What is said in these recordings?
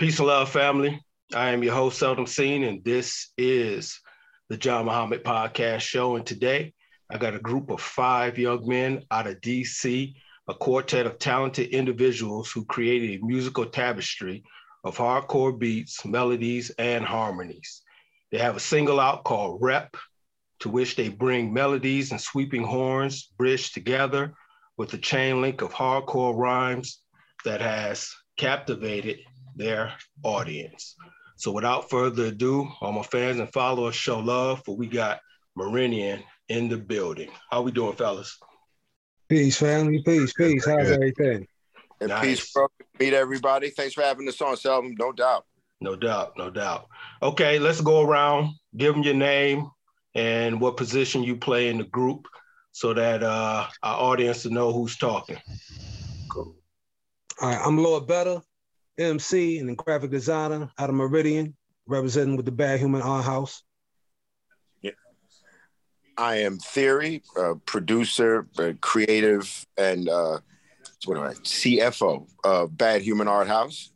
Peace and love, family. I am your host, Seldom Seen, and this is the John Muhammad Podcast Show. And today, I got a group of five young men out of DC, a quartet of talented individuals who created a musical tapestry of hardcore beats, melodies, and harmonies. They have a single out called Rep, to which they bring melodies and sweeping horns bridged together with a chain link of hardcore rhymes that has captivated their audience. So without further ado, all my fans and followers show love for we got Meridian in the building. How we doing, fellas? Peace, family. Peace, peace. How's Good. everything? And nice. peace, bro. Meet everybody. Thanks for having us on, Selvin. No doubt. No doubt. No doubt. Okay, let's go around. Give them your name and what position you play in the group so that uh, our audience to know who's talking. Cool. All right, I'm Lord Better. MC and graphic designer out of Meridian, representing with the Bad Human Art House. Yeah. I am Theory, uh, producer, uh, creative, and uh, what am I? CFO of Bad Human Art House.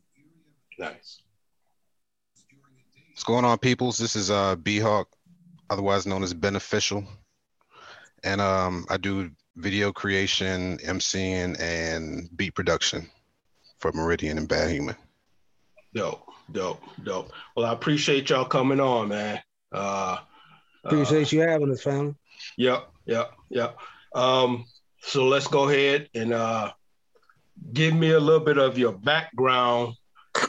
Nice. What's going on, peoples? This is uh, B Hawk, otherwise known as Beneficial, and um, I do video creation, MCing, and beat production for Meridian and Bad Human. Dope, dope, dope. Well, I appreciate y'all coming on, man. Uh, appreciate uh, you having us, family. Yep, yep, yep. Um, so let's go ahead and uh, give me a little bit of your background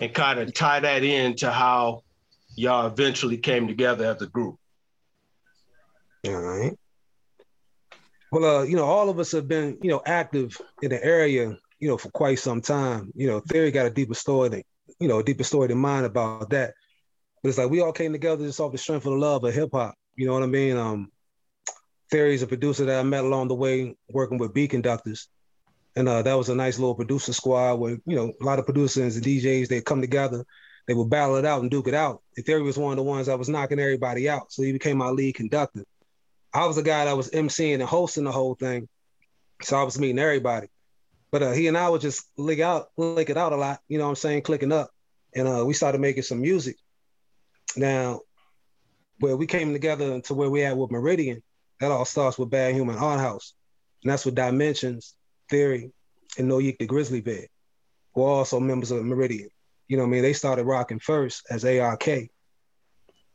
and kind of tie that into how y'all eventually came together as a group. All right. Well, uh, you know, all of us have been, you know, active in the area you know, for quite some time. You know, Theory got a deeper story than, you know, a deeper story than mine about that. But it's like we all came together just off the strength of the love of hip hop. You know what I mean? Um, Theory's a producer that I met along the way working with B conductors. And uh, that was a nice little producer squad where, you know, a lot of producers and DJs, they come together, they would battle it out and duke it out. And Theory was one of the ones that was knocking everybody out. So he became my lead conductor. I was the guy that was emceeing and hosting the whole thing. So I was meeting everybody. But uh, he and I would just lick out, it out a lot. You know what I'm saying? Clicking up, and uh, we started making some music. Now, where we came together to where we at with Meridian, that all starts with Bad Human Art House, and that's with Dimensions, Theory, and Noyik the Grizzly Bear, who are also members of Meridian. You know what I mean? They started rocking first as ARK.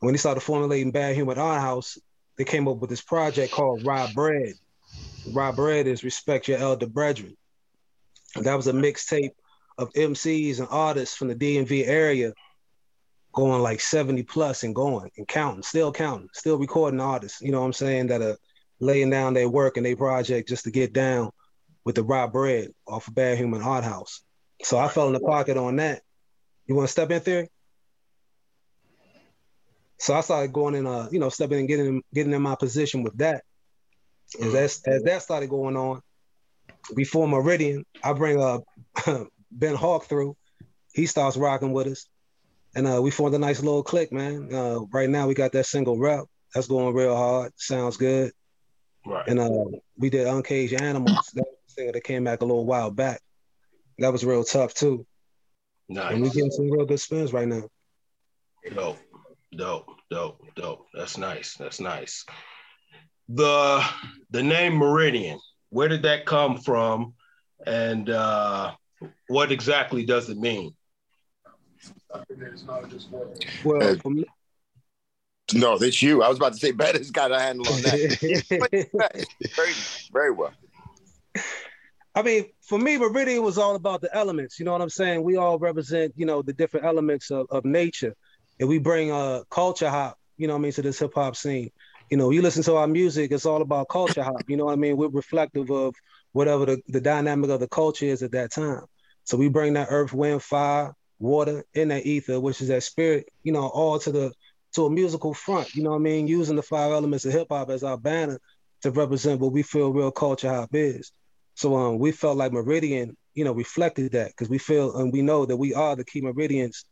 When they started formulating Bad Human Art House, they came up with this project called Rob Bread. Rob Bread is Respect Your Elder Brethren. That was a mixtape of MCs and artists from the DMV area going like 70 plus and going and counting, still counting, still recording artists, you know what I'm saying, that are laying down their work and their project just to get down with the raw bread off of Bad Human Art House. So I fell in the pocket on that. You want to step in theory? So I started going in, uh, you know, stepping and getting getting in my position with that. As that, as that started going on, before Meridian, I bring uh Ben Hawk through. He starts rocking with us. And uh, we formed a nice little click, man. Uh, right now we got that single rep. That's going real hard. Sounds good. Right. And uh, we did Uncaged Animals. That was the single that came back a little while back. That was real tough too. Nice. And we getting some real good spins right now. Dope, dope, dope, dope. That's nice. That's nice. The the name Meridian where did that come from? And uh, what exactly does it mean? Well, uh, no, that's you. I was about to say Betty's got a handle on that. very, very well. I mean, for me, Meridian was all about the elements. You know what I'm saying? We all represent, you know, the different elements of, of nature. And we bring a uh, culture hop, you know what I mean, to this hip hop scene you know, you listen to our music, it's all about culture hop. You know what I mean? We're reflective of whatever the, the dynamic of the culture is at that time. So we bring that earth, wind, fire, water, and that ether, which is that spirit, you know, all to the to a musical front. You know what I mean? Using the five elements of hip hop as our banner to represent what we feel real culture hop is. So um, we felt like Meridian, you know, reflected that because we feel and we know that we are the key meridians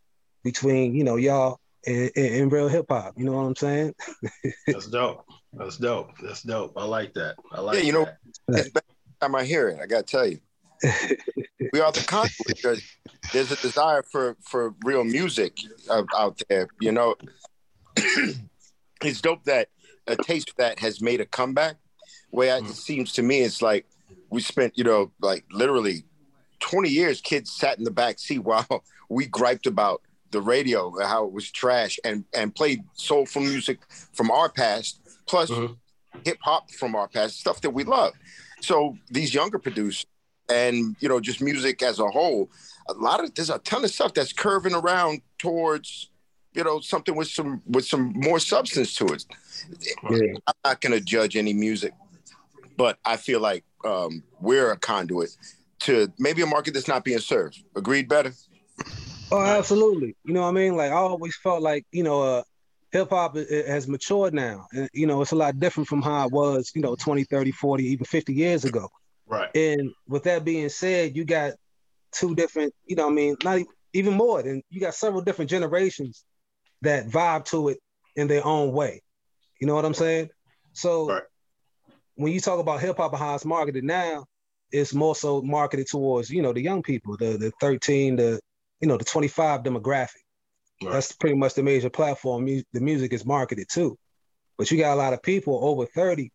between, you know, y'all in, in, real hip hop. You know what I'm saying? That's dope. That's dope. That's dope. I like that. I like. Yeah, you know, it's time I hear it. I gotta tell you, we are the conduit. There's a desire for for real music out there. You know, it's dope that a taste that has made a comeback. Way it mm. seems to me, it's like we spent, you know, like literally 20 years. Kids sat in the back seat while we griped about the radio, how it was trash, and and played soulful music from our past, plus mm-hmm. hip hop from our past, stuff that we love. So these younger producers and you know just music as a whole a lot of there's a ton of stuff that's curving around towards you know something with some with some more substance to it yeah. i'm not going to judge any music but i feel like um, we're a conduit to maybe a market that's not being served agreed better oh absolutely you know what i mean like i always felt like you know uh, hip hop has matured now and you know it's a lot different from how it was you know 20 30 40 even 50 years ago Right. And with that being said, you got two different, you know, I mean, not even more than you got several different generations that vibe to it in their own way. You know what I'm saying? So right. when you talk about hip hop and how it's marketed now, it's more so marketed towards, you know, the young people, the the 13, the you know, the 25 demographic. Right. That's pretty much the major platform the music is marketed to. But you got a lot of people over 30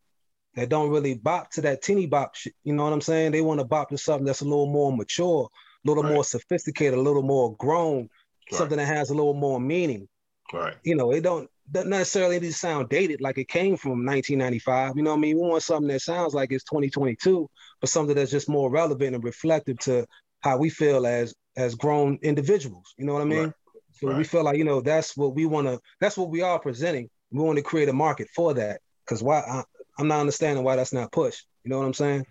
that don't really bop to that teeny bop shit. You know what I'm saying? They want to bop to something that's a little more mature, a little right. more sophisticated, a little more grown, right. something that has a little more meaning. Right. You know, it don't doesn't necessarily need to sound dated like it came from 1995. You know what I mean? We want something that sounds like it's 2022, but something that's just more relevant and reflective to how we feel as as grown individuals. You know what I mean? Right. So right. we feel like you know that's what we want to. That's what we are presenting. We want to create a market for that. Because why? I'm not understanding why that's not pushed. You know what I'm saying?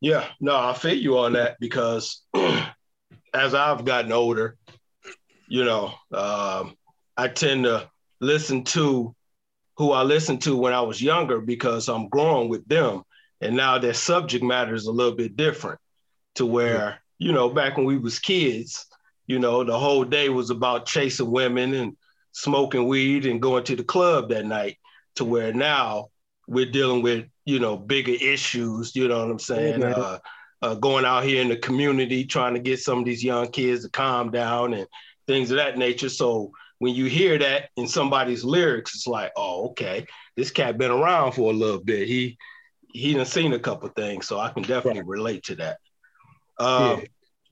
Yeah, no, I feel you on that because as I've gotten older, you know, um, I tend to listen to who I listened to when I was younger because I'm growing with them. And now their subject matter is a little bit different to where. You know, back when we was kids, you know, the whole day was about chasing women and smoking weed and going to the club that night to where now we're dealing with you know bigger issues. You know what I'm saying? Uh, uh, going out here in the community, trying to get some of these young kids to calm down and things of that nature. So when you hear that in somebody's lyrics, it's like, oh, okay, this cat been around for a little bit. He he done seen a couple things, so I can definitely right. relate to that. Uh, yeah.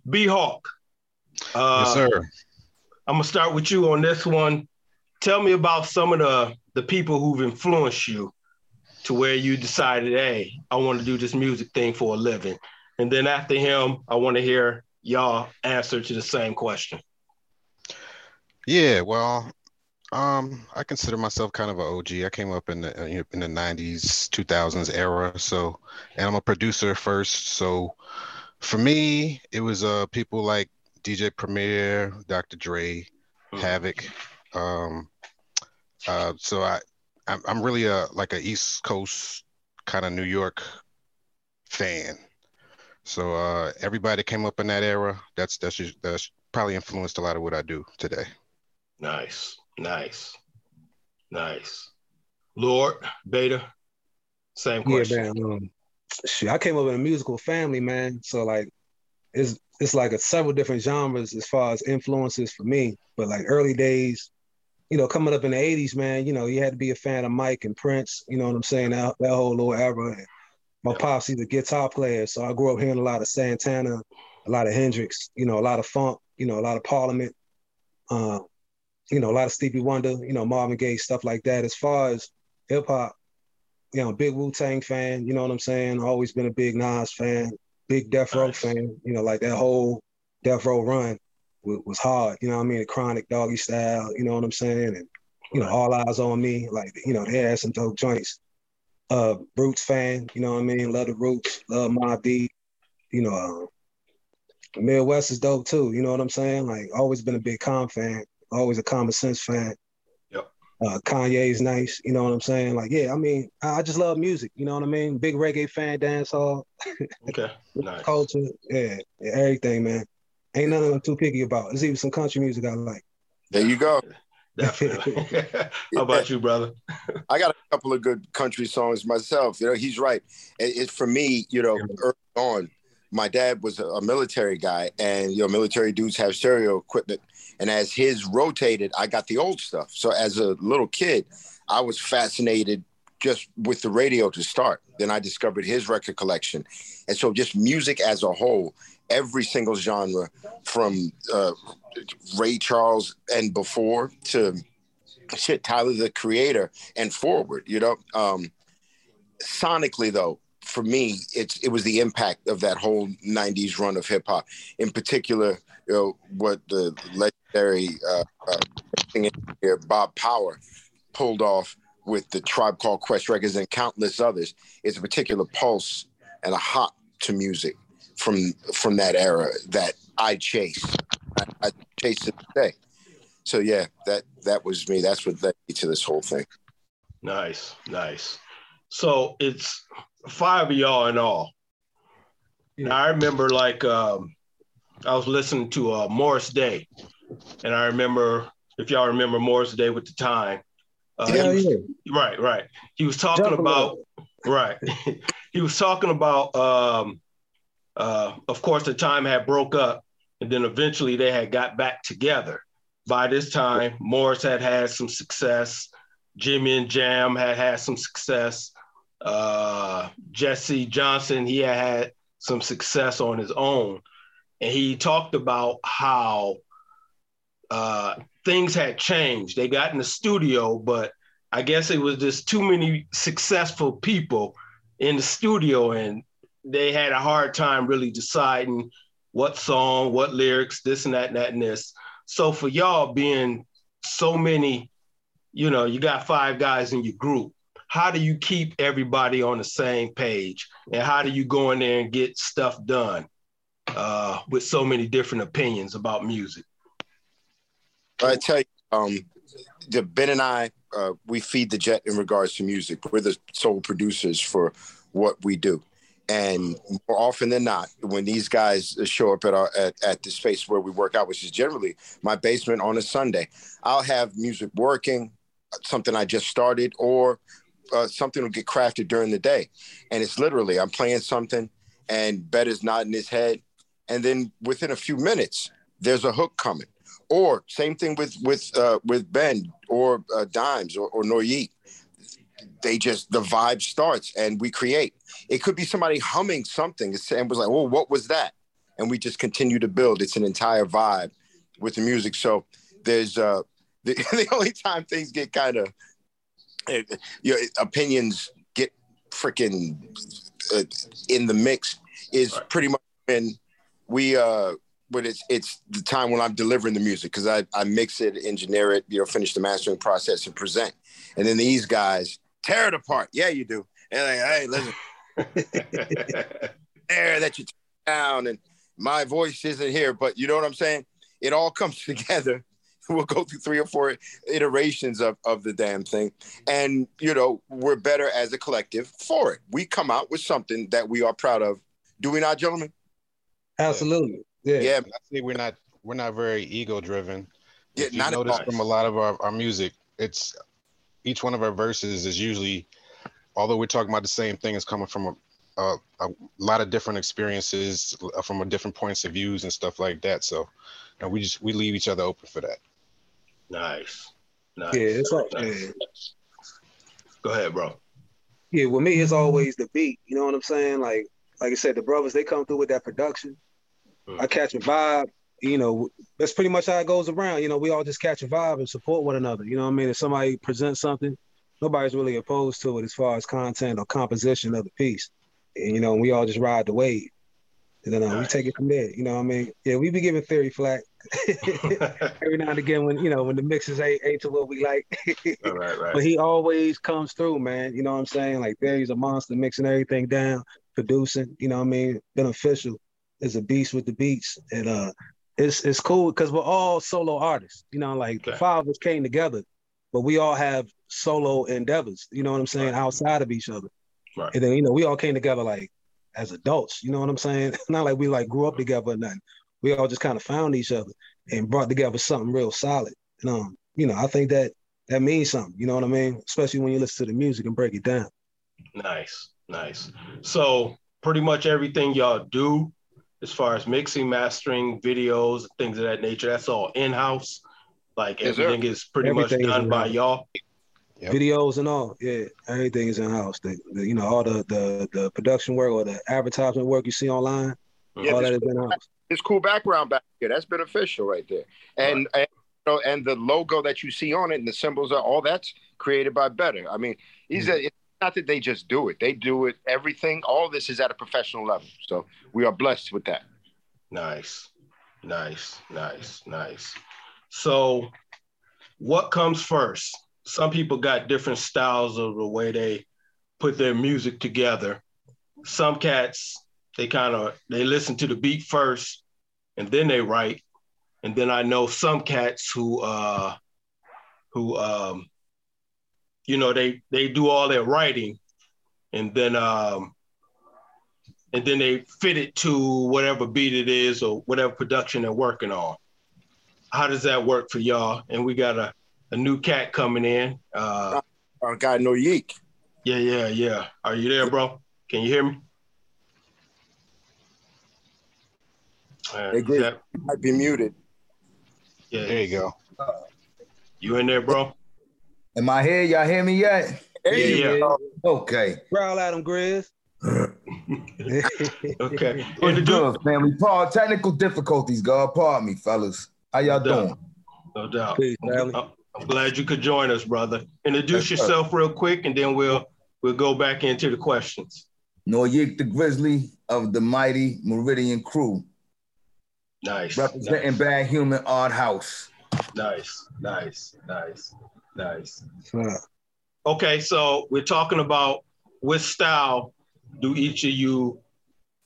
B Hawk. Uh, yes, sir. I'm gonna start with you on this one. Tell me about some of the the people who've influenced you to where you decided, hey, I want to do this music thing for a living? And then after him, I want to hear y'all answer to the same question. Yeah, well, um, I consider myself kind of an OG. I came up in the uh, in the '90s, 2000s era. So, and I'm a producer first. So, for me, it was uh people like DJ Premier, Dr. Dre, mm-hmm. Havoc. Um, uh, so I I'm, I'm really a like a East Coast kind of New York fan. So uh, everybody came up in that era. That's that's just, that's probably influenced a lot of what I do today. Nice, nice, nice. Lord Beta, same question. Yeah, man. Um, shit, I came up in a musical family, man. So like, it's it's like a several different genres as far as influences for me. But like early days, you know, coming up in the 80s, man, you know, you had to be a fan of Mike and Prince, you know what I'm saying? That, that whole little era. My pops, he's a guitar player. So I grew up hearing a lot of Santana, a lot of Hendrix, you know, a lot of funk, you know, a lot of Parliament, uh, you know, a lot of Stevie Wonder, you know, Marvin Gaye, stuff like that. As far as hip hop, you know, big Wu Tang fan, you know what I'm saying? Always been a big Nas fan, big Death Row nice. fan, you know, like that whole Death Row run was hard. You know what I mean? The chronic doggy style. You know what I'm saying? And you know, all eyes on me. Like you know, they had some dope joints. Uh, Roots fan. You know what I mean? Love the Roots. Love Mobb Deep. You know, uh, Midwest is dope too. You know what I'm saying? Like always been a big Com fan. Always a Common Sense fan. Yep. Uh, Kanye's nice. You know what I'm saying? Like yeah, I mean, I just love music. You know what I mean? Big reggae fan, dance hall. okay. Nice. Culture. Yeah, yeah, everything, man. Ain't nothing I'm too picky about. There's even some country music I like. There you go. Definitely. How about you, brother? I got a couple of good country songs myself. You know, he's right. It, it for me, you know, early on, my dad was a, military guy, and you know, military dudes have stereo equipment. And as his rotated, I got the old stuff. So as a little kid, I was fascinated just with the radio to start. Then I discovered his record collection. And so just music as a whole, every single genre from uh, Ray Charles and before to shit, Tyler the creator and forward, you know. Um, sonically though, for me, it's it was the impact of that whole '90s run of hip hop. In particular, you know what the legendary uh, uh, Bob Power pulled off with the Tribe Called Quest records and countless others It's a particular pulse and a hop to music from from that era that I chase. I, I chase it today. So yeah, that that was me. That's what led me to this whole thing. Nice, nice. So it's five of y'all in all. Yeah. I remember like um, I was listening to uh, Morris Day, and I remember if y'all remember Morris Day with the time. Uh, yeah, was, yeah. Right, right. He was talking Jump about right. he was talking about. Um, uh, of course, the time had broke up, and then eventually they had got back together. By this time, Morris had had some success. Jimmy and Jam had had some success uh, Jesse Johnson, he had some success on his own. And he talked about how uh, things had changed. They got in the studio, but I guess it was just too many successful people in the studio, and they had a hard time really deciding what song, what lyrics, this and that and that and this. So for y'all being so many, you know, you got five guys in your group how do you keep everybody on the same page? And how do you go in there and get stuff done uh, with so many different opinions about music? I tell you um, the ben and i uh, we feed the jet in regards to music. We're the sole producers for what we do. And more often than not when these guys show up at our at, at the space where we work out which is generally my basement on a sunday i'll have music working something i just started or uh, something will get crafted during the day, and it's literally I'm playing something, and Bet is nodding his head, and then within a few minutes there's a hook coming. Or same thing with with uh, with Ben or uh, Dimes or, or. They just the vibe starts and we create. It could be somebody humming something and was like, "Well, what was that?" And we just continue to build. It's an entire vibe with the music. So there's uh, the, the only time things get kind of your opinions get freaking uh, in the mix is right. pretty much when we uh but it's it's the time when I'm delivering the music because I, I mix it, engineer it, you know, finish the mastering process and present. And then these guys tear it apart. Yeah, you do. And like, hey, listen, there that you turn down and my voice isn't here, but you know what I'm saying? It all comes together we'll go through three or four iterations of, of the damn thing. And, you know, we're better as a collective for it. We come out with something that we are proud of. Do we not, gentlemen? Absolutely. Yeah. Yeah. I think we're not we're not very ego driven. Yeah, if you not notice from a lot of our, our music, it's each one of our verses is usually although we're talking about the same thing, it's coming from a a, a, lot of different experiences uh, from a different points of views and stuff like that. So, and we just we leave each other open for that. Nice. Nice. Yeah, it's like nice. Go ahead, bro. Yeah, with me, it's always the beat. You know what I'm saying? Like, like I said, the brothers they come through with that production. Mm. I catch a vibe. You know, that's pretty much how it goes around. You know, we all just catch a vibe and support one another. You know what I mean? If somebody presents something, nobody's really opposed to it as far as content or composition of the piece. And you know, we all just ride the wave. And then uh, we take it from there. You know what I mean? Yeah, we be giving theory flack every now and again when you know when the mixes ain't, ain't to what we like. right, right. But he always comes through, man. You know what I'm saying? Like there's a monster mixing everything down, producing. You know what I mean? Beneficial is a beast with the beats, and uh, it's it's cool because we're all solo artists. You know, like okay. the five of us came together, but we all have solo endeavors. You know what I'm saying? Right. Outside of each other. Right. And then you know we all came together like as adults. You know what I'm saying? Not like we like grew up together or nothing we all just kind of found each other and brought together something real solid. And um, you know, I think that that means something. You know what I mean? Especially when you listen to the music and break it down. Nice, nice. So pretty much everything y'all do as far as mixing, mastering, videos, things of that nature. That's all in house. Like Yes, everything is pretty Everything much done by y'all. Yep. videos and all. Yeah, everything is in house. The, the you know all the, the the production work or the advertisement work you see online, Yeah, all this- that is in house. It's cool background back here. That's beneficial right there. And and you know, and the logo that you see on it and the symbols are all that's created by Better. I mean, these hmm. are it's not that they just do it. They do it everything. All this is at a professional level. So we are blessed with that. Nice, nice, nice, nice. So, what comes first? Some people got different styles of the way they put their music together. Some cats, they kind of they listen to the beat first, and then they write. And then I know some cats who, uh, who, um, you know, they they do all their writing, and then um, and then they fit it to whatever beat it is or whatever production they're working on. How does that work for y'all? And we got a, a new cat coming in. Uh, Our guy Noyik. yeah, yeah, yeah. Are you there, bro? Can you hear me? Uh, Hey, is that- Might be muted. yeah, There you go. You in there, bro? Am I here? Y'all hear me yet? There Yeah, you yeah. go. Okay. Growl at him, Grizz. Okay. What to It's do? good, family. Paul, technical difficulties, God. Pardon me, fellas. How y'all No doubt. doing? No doubt. Peace, family. I'm I'm glad you could join us, brother. Introduce Yes, sir. yourself real quick, and then we'll we'll go back into the questions. Noyik the Grizzly of the mighty Meridian Crew, Nice. representing Bad Human Art House. Nice, nice, nice, nice. Okay, so we're talking about what style do each of you,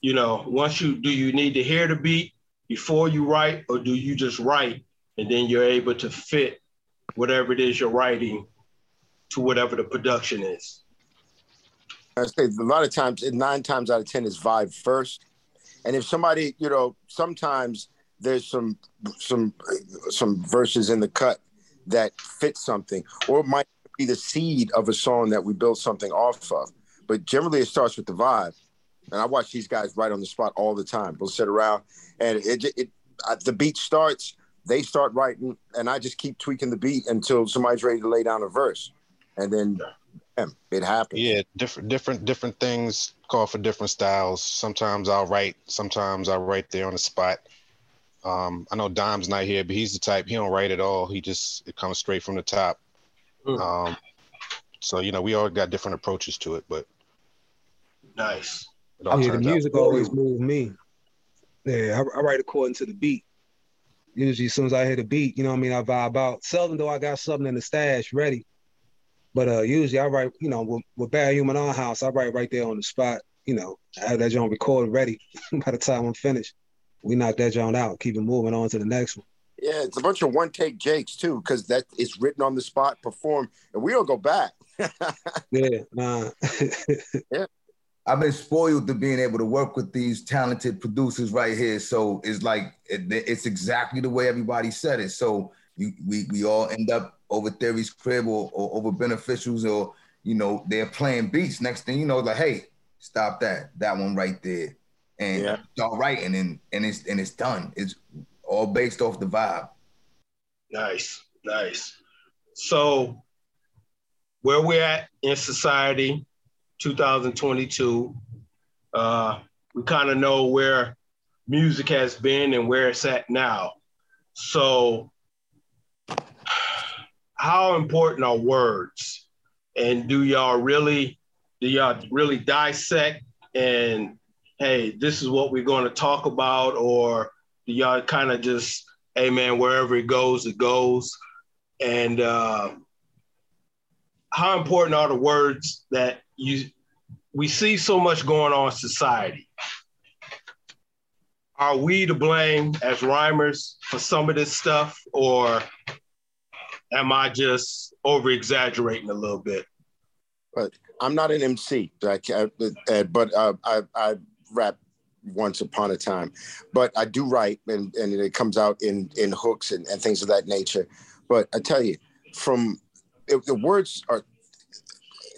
you know, once you do you need to hear the beat before you write, or do you just write and then you're able to fit whatever it is you're writing to whatever the production is? I say a lot of times, nine times out of ten is vibe first, and if somebody, you know, sometimes there's some some some verses in the cut that fit something, or it might be the seed of a song that we build something off of. But generally, it starts with the vibe, and I watch these guys right on the spot all the time. We'll sit around, and it it, it the beat starts, they start writing, and I just keep tweaking the beat until somebody's ready to lay down a verse, and then bam, it happens. Yeah, different, different, different things call for different styles. Sometimes I'll write. Sometimes I write there on the spot. Um, I know Dom's not here, but he's the type he don't write at all. He just it comes straight from the top. Mm. Um, so you know, we all got different approaches to it, but Nice. it all yeah, the turns out. music always moves me. Yeah, I, I write according to the beat. Usually, as soon as I hear the beat, you know what I mean, I vibe out. Seldom though I got something in the stash ready. But uh usually I write, you know, with, with Bad Human Art House, I write right there on the spot. You know, I have that joint recorded ready by the time I'm finished. We knock that joint out, keep it moving on to the next one. Yeah, it's a bunch of one take Jakes too, because that it's written on the spot, performed, and we don't go back. Yeah, nah. I've been spoiled to being able to work with these talented producers right here. So it's like it, it's exactly the way everybody said it. So you, we we all end up over Theory's crib or, or over beneficials or you know they're playing beats. Next thing you know, like hey, stop that that one right there, and Yeah. start writing and and it's and it's done. It's all based off the vibe. Nice, nice. So, where we're at in society, 2022, uh, we kind of know where music has been and where it's at now. So, how important are words? And do y'all really, do y'all really dissect and, hey, this is what we're going to talk about, or do y'all kind of just hey man, wherever it goes, it goes. And uh, how important are the words that you we see so much going on in society? Are we to blame as rhymers for some of this stuff, or am I just over exaggerating a little bit? But I'm not an MC, uh, but uh, I I rap once upon a time, but I do write, and, and it comes out in in hooks and, and things of that nature. But I tell you, from the words are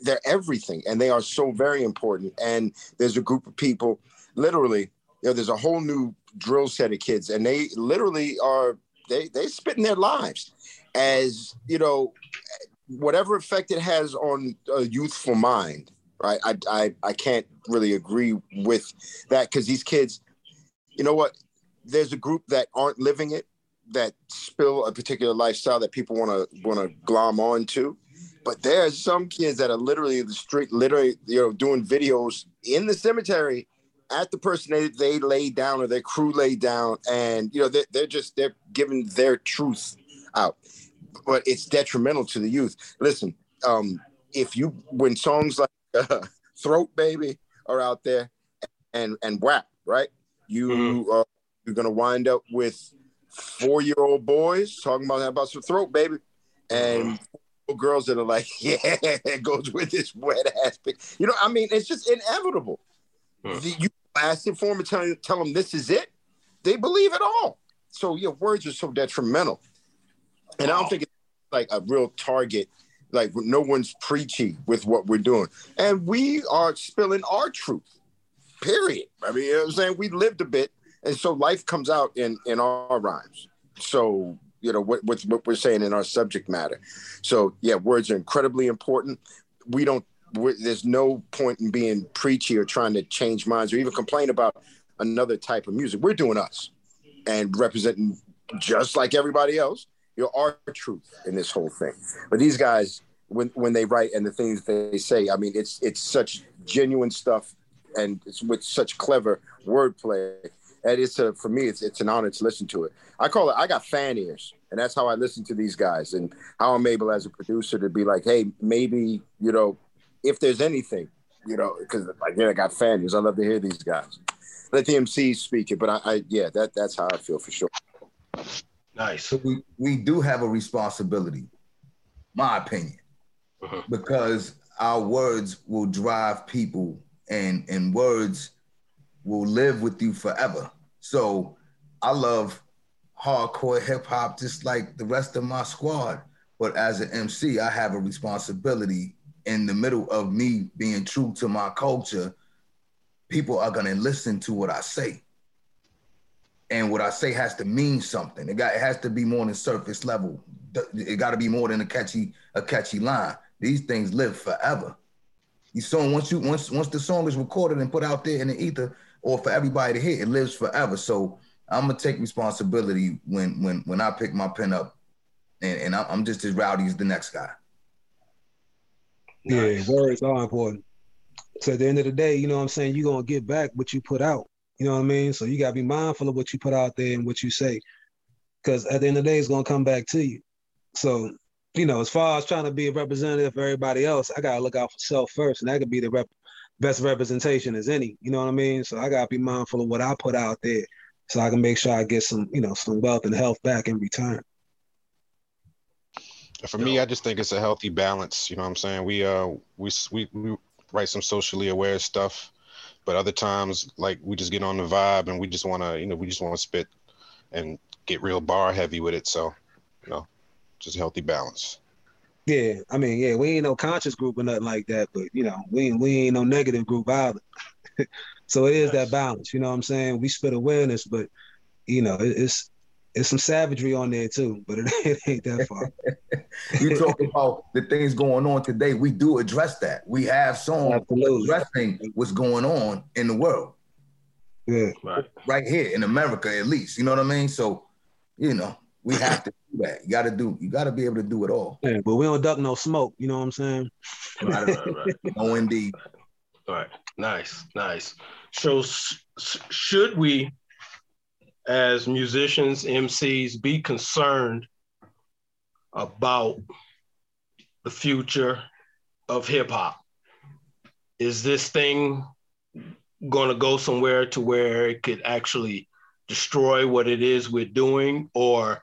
they're everything, and they are so very important. And there's a group of people, literally, You know, there's a whole new drill set of kids, and they literally are they they spitting their lives as you know whatever effect it has on a youthful mind right i i, I can't really agree with that because these kids you know what there's a group that aren't living it that spill a particular lifestyle that people want to want to glom on to but there's some kids that are literally the street literally you know doing videos in the cemetery at the person they, they laid down or their crew laid down and you know they're, they're just they're giving their truth out but it's detrimental to the youth listen um if you when songs like uh, throat baby are out there and and WAP right you mm-hmm. uh, you're gonna wind up with four year old boys talking about about some throat baby and mm-hmm. Girls that are like yeah it goes with this wet ass pic. you know i mean it's just inevitable mm. you blasted for them and tell, tell them this is it, they believe it all. So your words are so detrimental. And I don't think it's like a real target. Like no one's preachy with what we're doing. And we are spilling our truth. Period. I mean, you know what I'm saying? We lived a bit. And so life comes out in in our rhymes. So you know what, what, what we're saying in our subject matter. So yeah, words are incredibly important. We don't there's no point in being preachy or trying to change minds or even complain about another type of music. We're doing us and representing just like everybody else, you know, our truth in this whole thing. But these guys, when when they write and the things they say, I mean, it's it's such genuine stuff and it's with such clever wordplay. And it's a for me, it's it's an honor to listen to it. I call it I got fan ears, and that's how I listen to these guys, and how I'm able as a producer to be like, hey, maybe you know if there's anything, you know, because like yeah, I got fans. I love to hear these guys. Let the MCs speak it, but I, I yeah, that that's how I feel for sure. Nice. So we we do have a responsibility, my opinion, uh-huh. because our words will drive people, and and words will live with you forever. So I love hardcore hip hop just like the rest of my squad. But as an MC, I have a responsibility in the middle of me being true to my culture, people are gonna listen to what I say. And what I say has to mean something. It got it has to be more than surface level. It got to be more than a catchy a catchy line. These things live forever. You song once you once once the song is recorded and put out there in the ether, or for everybody to hear, it lives forever. So I'm gonna take responsibility when when when I pick my pen up, and, and I'm just as rowdy as the next guy. Nice. Yeah, words are important. So at the end of the day, you know what I'm saying, you're gonna get back what you put out. You know what I mean? So you gotta be mindful of what you put out there and what you say. Cause at the end of the day, it's gonna come back to you. So, you know, as far as trying to be a representative for everybody else, I gotta look out for self first. And that could be the rep- best representation as any. You know what I mean? So I gotta be mindful of what I put out there so I can make sure I get some, you know, some wealth and health back in return. For me, I just think it's a healthy balance. You know what I'm saying? We uh we we, we write some socially aware stuff, but other times like we just get on the vibe and we just want to you know we just want to spit and get real bar heavy with it. So you know, just healthy balance. Yeah, I mean, yeah, we ain't no conscious group or nothing like that, but you know, we we ain't no negative group either. so it is yes. that balance, you know what I'm saying? We spit awareness, but you know, it, it's it's some savagery on there too, but it, it ain't that far. you talk about the things going on today. We do address that. We have songs Absolutely. addressing what's going on in the world. Yeah. Right. right here in America, at least. You know what I mean? So, you know, we have to do that. You gotta do, you gotta be able to do it all. Yeah, but we don't duck no smoke, you know what I'm saying? right, right, right. No indeed. All right. Nice, nice. So should we as musicians, MCs, be concerned about the future of hip hop? Is this thing going to go somewhere to where it could actually destroy what it is we're doing, or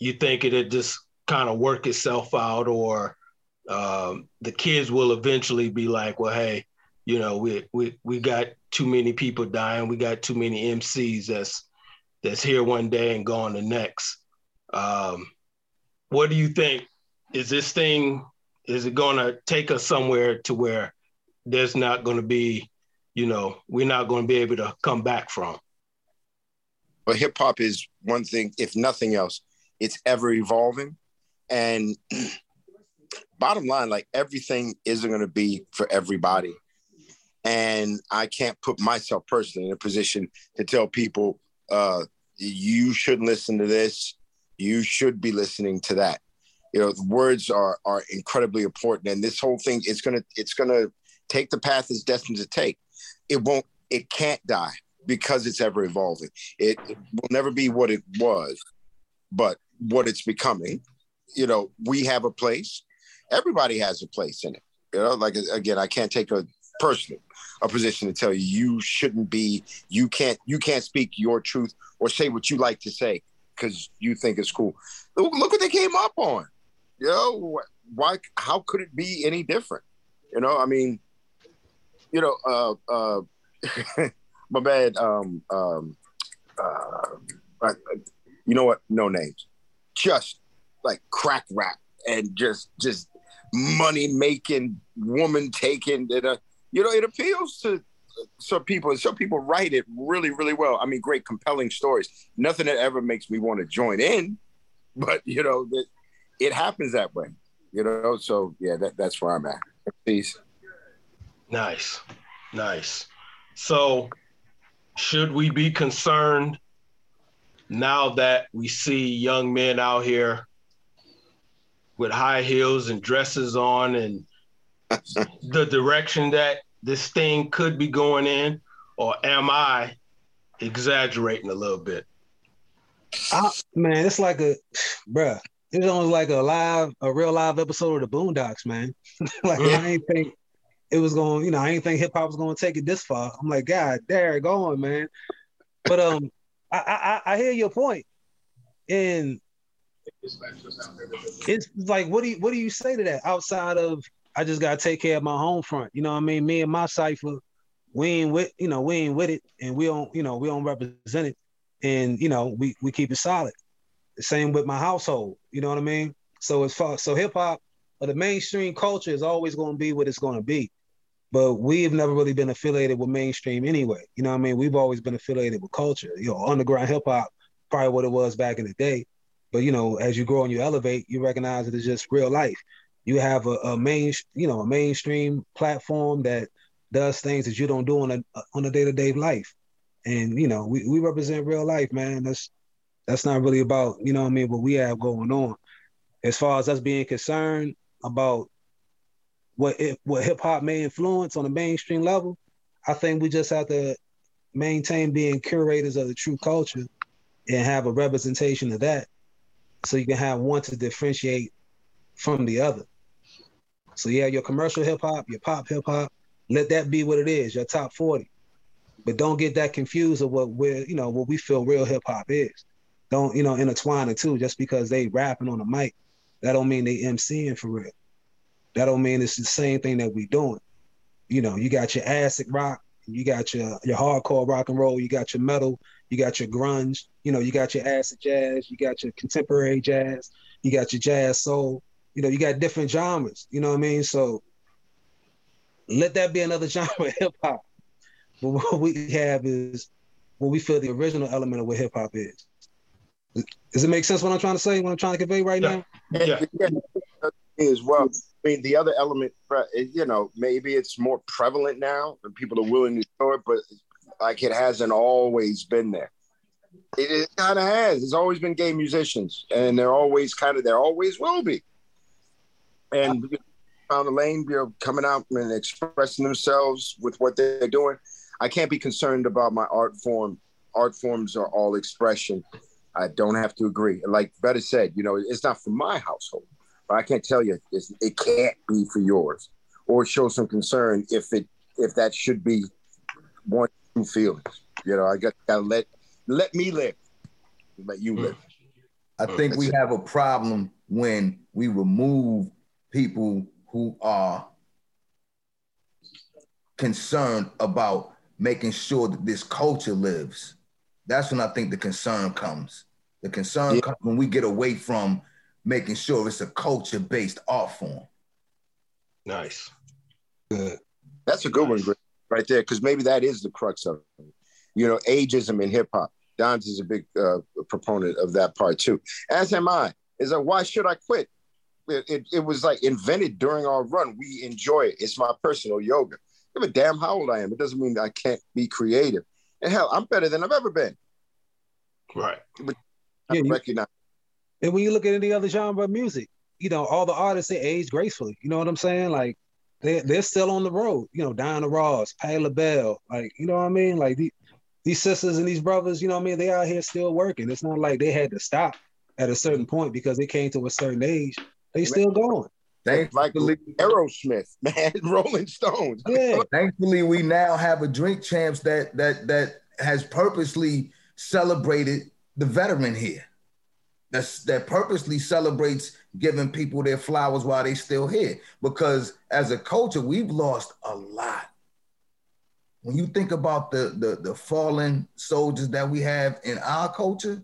you think it'll just kind of work itself out, or um, the kids will eventually be like, well, hey, you know, we we we got too many people dying, we got too many MCs that's that's here one day and gone the next. Um, what do you think? Is this thing is it going to take us somewhere to where there's not going to be you know, we're not going to be able to come back from. But hip hop is one thing, if nothing else, it's ever evolving. And bottom line, like everything isn't going to be for everybody. And I can't put myself personally in a position to tell people, uh, you shouldn't listen to this. You should be listening to that. You know, the words are are incredibly important, and this whole thing it's gonna it's gonna take the path it's destined to take. It won't. It can't die because it's ever evolving. It, it will never be what it was, but what it's becoming. You know, we have a place. Everybody has a place in it. You know, like again, I can't take a personally a position to tell you you shouldn't be you can't you can't speak your truth or say what you like to say because you think it's cool look, what they came up on you know why how could it be any different you know i mean you know uh uh my bad um um uh you know what no names just like crack rap and just just money making woman taking That uh, you know, it appeals to some people, and some people write it really, really well. I mean, great, compelling stories. Nothing that ever makes me want to join in, but you know, that it happens that way. You know, so yeah, that, that's where I'm at. Peace. Nice, nice. So, should we be concerned now that we see young men out here with high heels and dresses on and the direction that this thing could be going in, or am I exaggerating a little bit? I, man, it's like a, bruh. It's almost like a live, a real live episode of the Boondocks, man. like I ain't think it was going, you know, I ain't think hip hop was going to take it this far. I'm like, God, there, going, man. But um, I, I I hear your point, and it's like, what do you what do you say to that outside of I just gotta take care of my home front. You know what I mean? Me and my cipher, we ain't with, you know, we ain't with it and we don't, you know, we don't represent it. And, you know, we we keep it solid. The same with my household. You know what I mean? So as far so hip hop or the mainstream culture is always gonna be what it's gonna be. But we've never really been affiliated with mainstream anyway. You know what I mean? We've always been affiliated with culture. You know, underground hip hop, probably what it was back in the day. But you know, as you grow and you elevate, you recognize it as just real life you have a, a main, you know, a mainstream platform that does things that you don't do on a on a day to day life, and you know, we, we represent real life, man. That's that's not really about you know I mean what we have going on. As far as us being concerned about what what hip hop may influence on a mainstream level, I think we just have to maintain being curators of the true culture and have a representation of that, so you can have one to differentiate from the other. So yeah, your commercial hip hop, your pop hip hop, let that be what it is, your top 40. But don't get that confused of what we're, you know, what we feel real hip hop is. Don't, you know, intertwine the two just because they rapping on the mic. That don't mean they MCing for real. That don't mean it's the same thing that we doing. You know, you got your acid rock, you got your your hardcore rock and roll, you got your metal, you got your grunge, you know, you got your acid jazz, you got your contemporary jazz, you got your jazz soul you know, you got different genres. You know what I mean? So let that be another genre of hip hop. But what we have is what we feel the original element of what hip hop is. Does it make sense what I'm trying to say? What I'm trying to convey right yeah. now? Yeah. yeah. As well. I mean, the other element, you know, maybe it's more prevalent now and people are willing to show it, but like it hasn't always been there. It, it kind of has. It's always been gay musicians, and they're always kind of, there always will be and found the lane, you know, coming out and expressing themselves with what they're doing. I can't be concerned about my art form. Art forms are all expression. I don't have to agree. Like Better said, you know, it's not for my household, but I can't tell you it can't be for yours, or show some concern if it if that should be one true feelings. You know, I got to let let me live, let you hmm. live. I hmm. think we have a problem when we remove people who are concerned about making sure that this culture lives. That's when I think the concern comes. The concern yeah. comes when we get away from making sure it's a culture-based art form. Nice. Good. That's a good nice. one, right there, because maybe that is the crux of it. You know, ageism in hip hop. Don's is a big uh, proponent of that part too. As am I. Is like, why should I quit? It, it, it, was like invented during our run. We enjoy it. It's my personal yoga. Give a damn how old I am. It doesn't mean I can't be creative. And hell, I'm better than I've ever been. Right. But I yeah, recognize. And when you look at any other genre of music, you know, all the artists they age gracefully. You know what I'm saying? Like they they're still on the road. You know, Diana Ross, Patti LaBelle, like you know what I mean? Like these these sisters and these brothers, you know what I mean? They out here still working. It's not like they had to stop at a certain point because they came to a certain age. They still going. Thankfully, Aerosmith, man, Rolling Stones. Yeah. Thankfully, we now have a drink champs that that that has purposely celebrated the veteran here. That's that purposely celebrates giving people their flowers while they still here. Because as a culture, we've lost a lot. When you think about the the, the fallen soldiers that we have in our culture,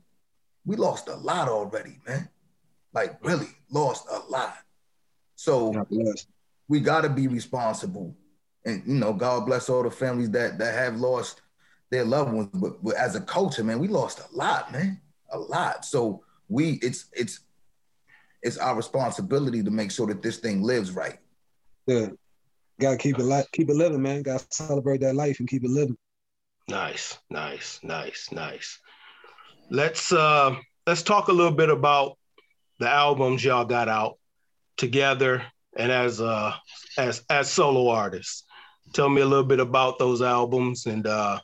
we lost a lot already, man. Like really lost a lot. So we got to be responsible, and you know, God bless all the families that that have lost their loved ones. But, but as a culture, man, we lost a lot, man, a lot. So we, it's it's it's our responsibility to make sure that this thing lives right. Yeah, gotta keep it li- keep it living, man. Gotta celebrate that life and keep it living. Nice, nice, nice, nice. Let's uh let's talk a little bit about the albums y'all got out together and as uh as as solo artists. Tell me a little bit about those albums and uh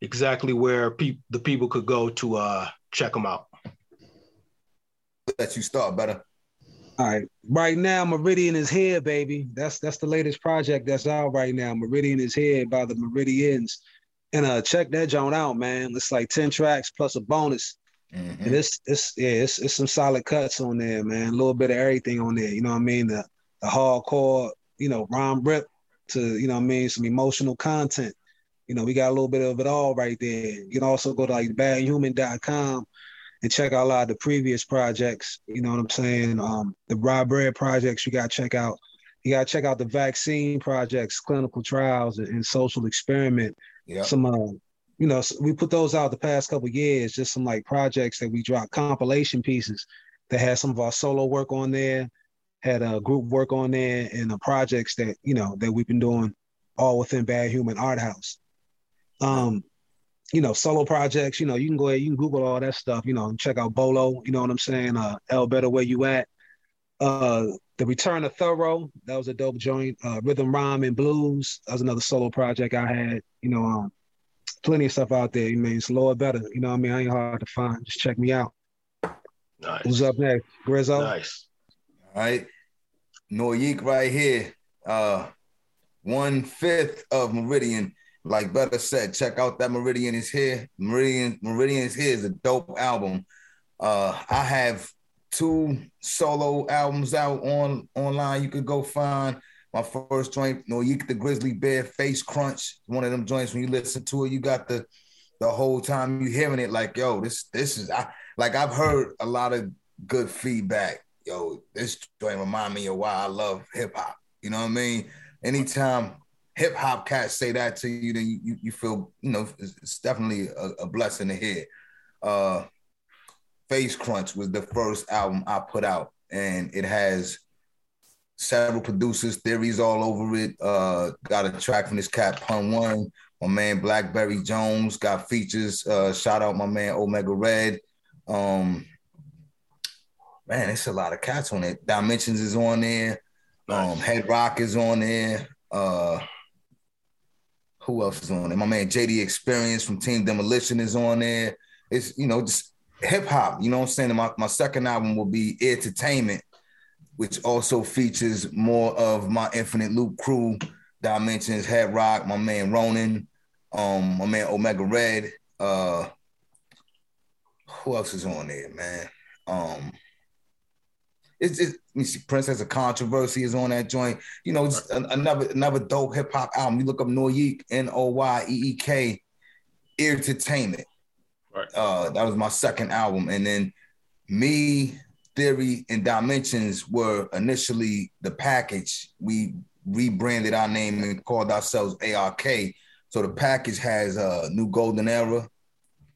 exactly where pe- the people could go to uh check them out. Let you start better. All right. Right now, Meridian is here, baby. That's that's the latest project that's out right now. Meridian is here by the Meridians. And uh check that joint out, man. It's like 10 tracks plus a bonus. Mm-hmm. And it's it's yeah, it's, it's some solid cuts on there, man. A little bit of everything on there. You know what I mean? The the hardcore, you know, rhyme rip to, you know what I mean, some emotional content. You know, we got a little bit of it all right there. You can also go to like badhuman.com and check out a lot of the previous projects. You know what I'm saying? Um, the Rye Bread projects you got to check out. You got to check out the vaccine projects, clinical trials, and, and social experiment. Yeah. Some uh, you know, we put those out the past couple years, just some like projects that we dropped, compilation pieces that had some of our solo work on there, had a group work on there, and the projects that you know that we've been doing all within Bad Human Art House. Um, you know, solo projects. You know, you can go ahead, you can Google all that stuff. You know, check out Bolo. You know what I'm saying? Uh, L Better Where You At. Uh, the Return of Thorough. That was a dope joint. Uh, Rhythm Rhyme and Blues. That was another solo project I had. You know, um, plenty of stuff out there. You mean it's lower better. You know what I mean? I ain't hard to find. Just check me out. Nice. Who's up next? Grizzo? Nice. All right. Noyik right here. Uh one fifth of Meridian. Like Better said, check out that Meridian is here. Meridian, Meridian is here is a dope album. Uh I have two solo albums out on online you could go find. My first joint, you get the Grizzly Bear Face Crunch. One of them joints when you listen to it, you got the the whole time you hearing it like, yo, this this is I like I've heard a lot of good feedback. Yo, this joint remind me of why I love hip hop. You know what I mean? Anytime hip hop cats say that to you, then you, you feel, you know, it's, it's definitely a, a, blessing to hear. Uh Face Crunch was the first album I put out, and it has several producers, theories all over it. Uh, got a track from this cat Pun One. My man Blackberry Jones got features. Uh, shout out my man Omega Red. Um, man, it's a lot of cats on it. Dimensions is on there. Um, Head Rock is on there. Uh, who else is on there? My man JD Experience from Team Demolition is on there. It's you know just hip hop. You know what I'm saying? My, my second album will be Entertainment which also features more of my Infinite Loop crew. Dimensions, Head Rock, my man Ronan, um, my man Omega Red. Uh, who else is on there, man? Um, it's, it's Princess of Controversy is on that joint. You know, just another another dope hip hop album. You look up Noyeek, N O Y E E K, Entertainment. Right. Uh, that was my second album, and then me, theory and dimensions were initially the package. We rebranded our name and called ourselves ARK. So the package has a new golden era.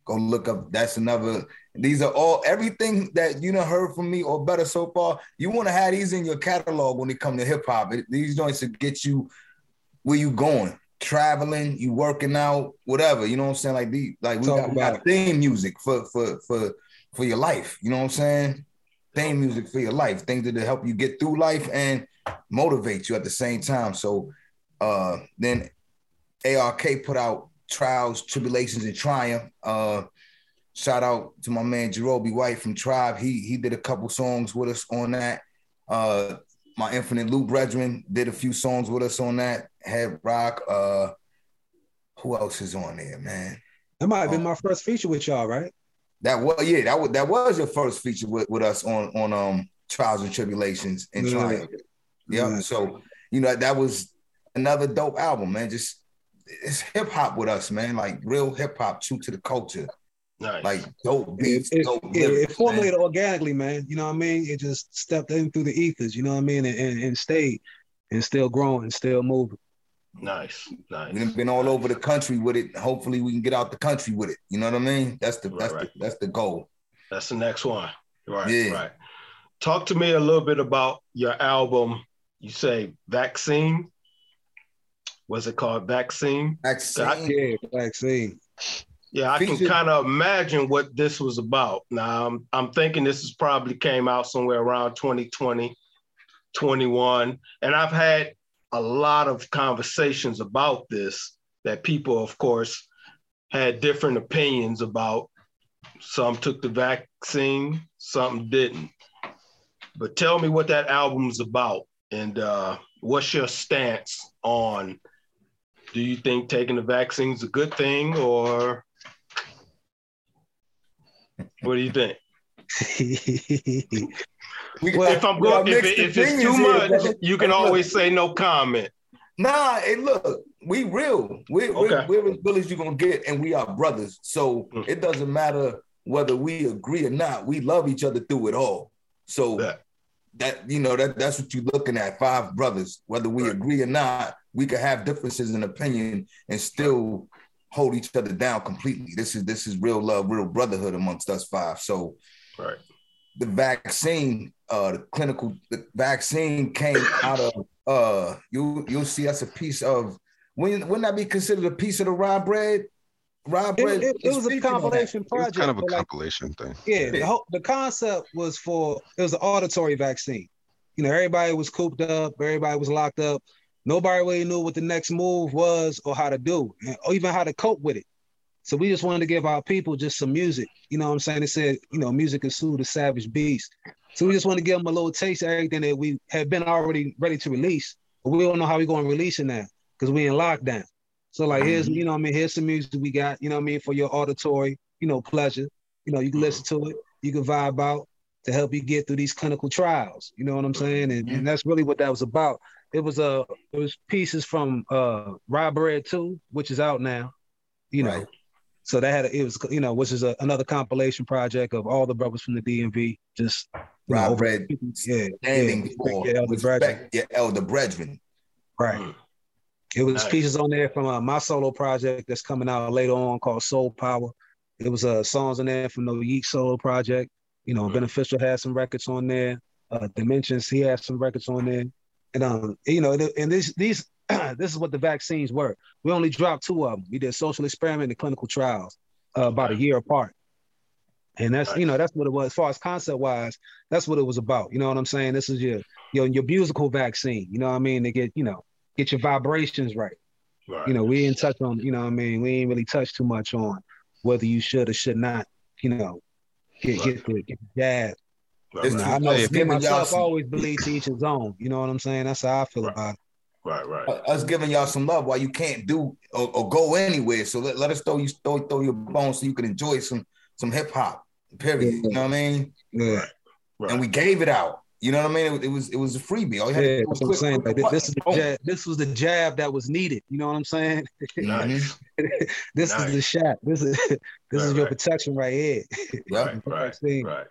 Go look up. That's another. These are all everything that you know heard from me or better so far. You want to have these in your catalog when it come to hip hop. These joints to get you where you going, traveling, you working out, whatever. You know what I'm saying? Like the like we got, we got theme music for for for for your life. You know what I'm saying? Theme music for your life, things that help you get through life and motivate you at the same time. So uh then ARK put out Trials, Tribulations, and Triumph. Uh shout out to my man Jarobi White from Tribe. He he did a couple songs with us on that. Uh my Infinite Loop brethren did a few songs with us on that. Head Rock. Uh who else is on there, man? That might have been um, my first feature with y'all, right? That was yeah, that was that was your first feature with, with us on on um trials and tribulations and yeah. triumph. Yeah. yeah. So you know that was another dope album, man. Just it's hip hop with us, man. Like real hip hop, true to the culture. Nice. Like dope beats, it, dope it, lyrics, it formulated man. organically, man. You know what I mean? It just stepped in through the ethers, you know what I mean, and, and, and stayed and still growing, and still moving. Nice, nice. We've been all over the country with it. Hopefully, we can get out the country with it. You know what I mean? That's the right, that's right. the that's the goal. That's the next one. Right, yeah. right. Talk to me a little bit about your album. You say vaccine. Was it called vaccine? Vaccine. I, yeah, vaccine. Yeah, I can kind of imagine what this was about. Now, I'm, I'm thinking this is probably came out somewhere around 2020, 21. And I've had a lot of conversations about this that people, of course, had different opinions about. Some took the vaccine, some didn't. But tell me what that album's about and uh, what's your stance on do you think taking the vaccine is a good thing or what do you think? well, if I'm going, if, it, if it's too much, here, you can always say no comment. Nah, hey, look, we real. We, okay. we're, we're as real as you're gonna get, and we are brothers. So mm. it doesn't matter whether we agree or not. We love each other through it all. So yeah. that you know that that's what you're looking at. Five brothers, whether we right. agree or not, we could have differences in opinion and still hold each other down completely. This is this is real love, real brotherhood amongst us five. So right. the vaccine, uh the clinical the vaccine came out of uh you you'll see us a piece of when wouldn't that be considered a piece of the rye bread? Rye bread. It, it, it was a compilation project. kind of a compilation thing. Yeah, the whole, the concept was for it was an auditory vaccine. You know, everybody was cooped up, everybody was locked up nobody really knew what the next move was or how to do, or even how to cope with it. So we just wanted to give our people just some music. You know what I'm saying? They said, you know, music is soothe the savage beast. So we just want to give them a little taste of everything that we have been already ready to release, but we don't know how we're going to release it now because we in lockdown. So like, here's, mm-hmm. you know I mean? Here's some music we got, you know I mean? For your auditory, you know, pleasure. You know, you can mm-hmm. listen to it, you can vibe out to help you get through these clinical trials. You know what I'm saying? And, and that's really what that was about it was a uh, it was pieces from uh Rye Bread 2, which is out now. You know. Right. So that had a, it was you know, which is a, another compilation project of all the brothers from the DMV. Just Rye know, Bread, yeah, standing yeah, for your elder brethren. Your elder brethren. Right. Mm. It was nice. pieces on there from uh, my solo project that's coming out later on called Soul Power. It was uh, songs in there from the Yeek solo project. You know, mm. Beneficial had some records on there. Uh, Dimensions, he had some records on there. And um, you know, and this these this is what the vaccines were. We only dropped two of them. We did social experiment and clinical trials uh, about a year apart. And that's you know that's what it was as far as concept wise. That's what it was about. You know what I'm saying? This is your your your musical vaccine. You know what I mean? To get you know get your vibrations right. right. You know we didn't touch on you know what I mean we ain't really touched too much on whether you should or should not. You know get right. get the, get the jab Right, I know me myself some, always believe to each his own. You know what I'm saying? That's how I feel right. about it. Right, right. Uh, us giving y'all some love while you can't do or, or go anywhere. So let, let us throw you throw, throw your bones so you can enjoy some some hip hop. Period. Yeah. You know what I mean? Yeah. Right. And we gave it out. You know what I mean? It, it was it was a freebie. All you had yeah, to do was I'm saying. Like, this is the jab, this was the jab that was needed. You know what I'm saying? Nice. this nice. is the shot. This is this right, is your right. protection right here. Right, right, right,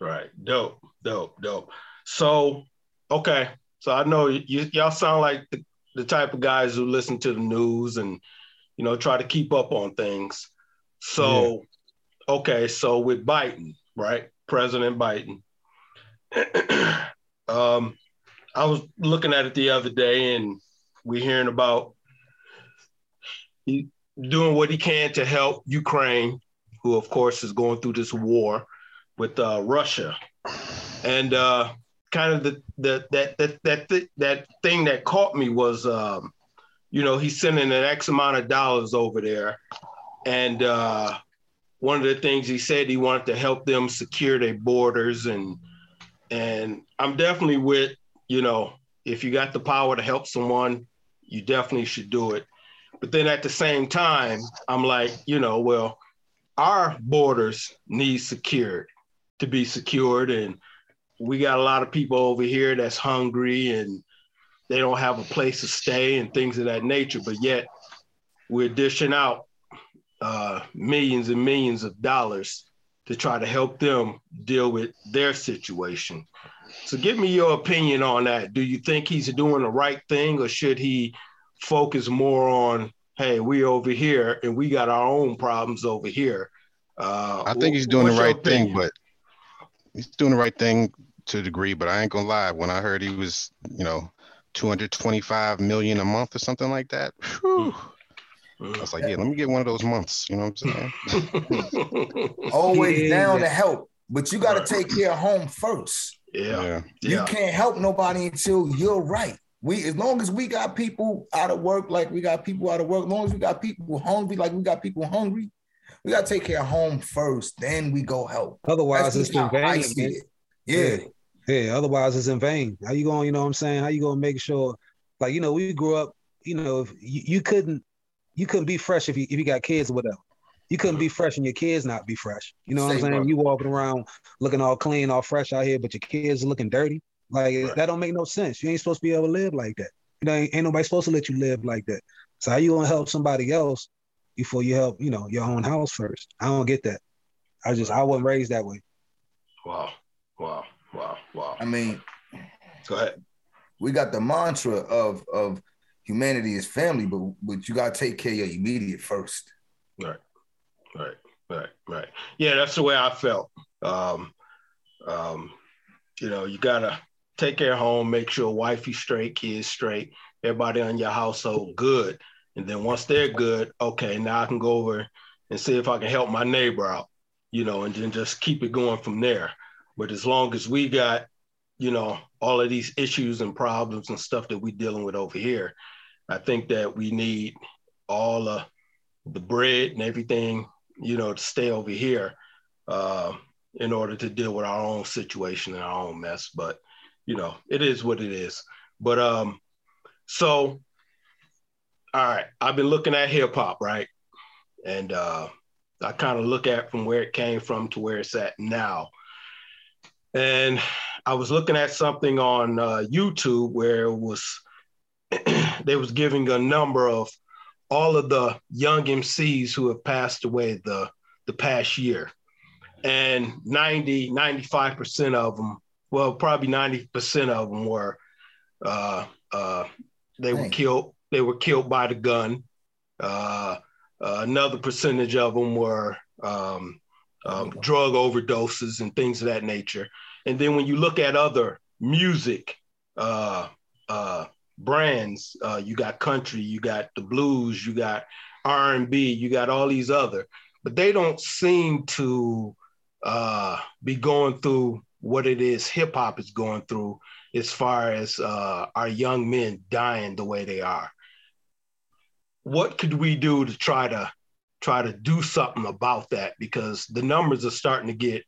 right. Dope, dope, dope. So, okay, So I know you, y'all sound like the, the type of guys who listen to the news and you know try to keep up on things. So, yeah. okay, so with Biden, right, President Biden. um, I was looking at it the other day, and we're hearing about he doing what he can to help Ukraine, who of course is going through this war with uh, Russia, and uh, kind of the, the that that that th- that thing that caught me was, um, you know, he's sending an X amount of dollars over there, and uh, one of the things he said he wanted to help them secure their borders and and I'm definitely with you know if you got the power to help someone, you definitely should do it. But then at the same time, I'm like, you know, well, our borders need secured to be secured and we got a lot of people over here that's hungry and they don't have a place to stay and things of that nature but yet we're dishing out uh, millions and millions of dollars to try to help them deal with their situation. So give me your opinion on that. Do you think he's doing the right thing or should he focus more on hey we over here and we got our own problems over here? Uh, i think he's doing the right thing but he's doing the right thing to a degree, but I ain't gonna lie. When I heard he was, you know, 225 million a month or something like that, whew, I was like, yeah, let me get one of those months. You know what I'm saying? Always yeah, down to help, but you got to take care of home first. Yeah. yeah. You can't help nobody until you're right. We as long as we got people out of work, like we got people out of work, as long as we got people hungry, like we got people hungry, we gotta take care of home first, then we go help. Otherwise, That's it's in vain. It. Yeah. Yeah, otherwise it's in vain. How you going, you know what I'm saying? How you gonna make sure like you know, we grew up, you know, you, you couldn't you couldn't be fresh if you if you got kids or whatever. You couldn't be fresh and your kids not be fresh. You know what Same I'm saying? You walking around looking all clean, all fresh out here, but your kids are looking dirty. Like right. that don't make no sense. You ain't supposed to be able to live like that. You know, ain't, ain't nobody supposed to let you live like that. So how you gonna help somebody else before you help, you know, your own house first? I don't get that. I just I wasn't raised that way. Wow. Wow. Wow, wow. I mean, go ahead. We got the mantra of of humanity is family, but but you gotta take care of your immediate first. Right, right, right, right. Yeah, that's the way I felt. Um, um, you know, you gotta take care of home, make sure wifey straight, kids straight, everybody on your household good. And then once they're good, okay, now I can go over and see if I can help my neighbor out, you know, and then just keep it going from there. But as long as we got, you know, all of these issues and problems and stuff that we're dealing with over here, I think that we need all of the bread and everything, you know, to stay over here uh, in order to deal with our own situation and our own mess. But, you know, it is what it is. But um, so, all right, I've been looking at hip hop, right? And uh, I kind of look at from where it came from to where it's at now and I was looking at something on uh, YouTube where it was they was giving a number of all of the young MCs who have passed away the the past year. And 90, 95% of them, well, probably 90% of them were uh, uh, they were killed, they were killed by the gun. Uh, uh another percentage of them were um, um, drug overdoses and things of that nature. And then when you look at other music uh, uh, brands, uh, you got country, you got the blues, you got R and B, you got all these other, but they don't seem to uh, be going through what it is hip hop is going through as far as uh, our young men dying the way they are. What could we do to try to try to do something about that because the numbers are starting to get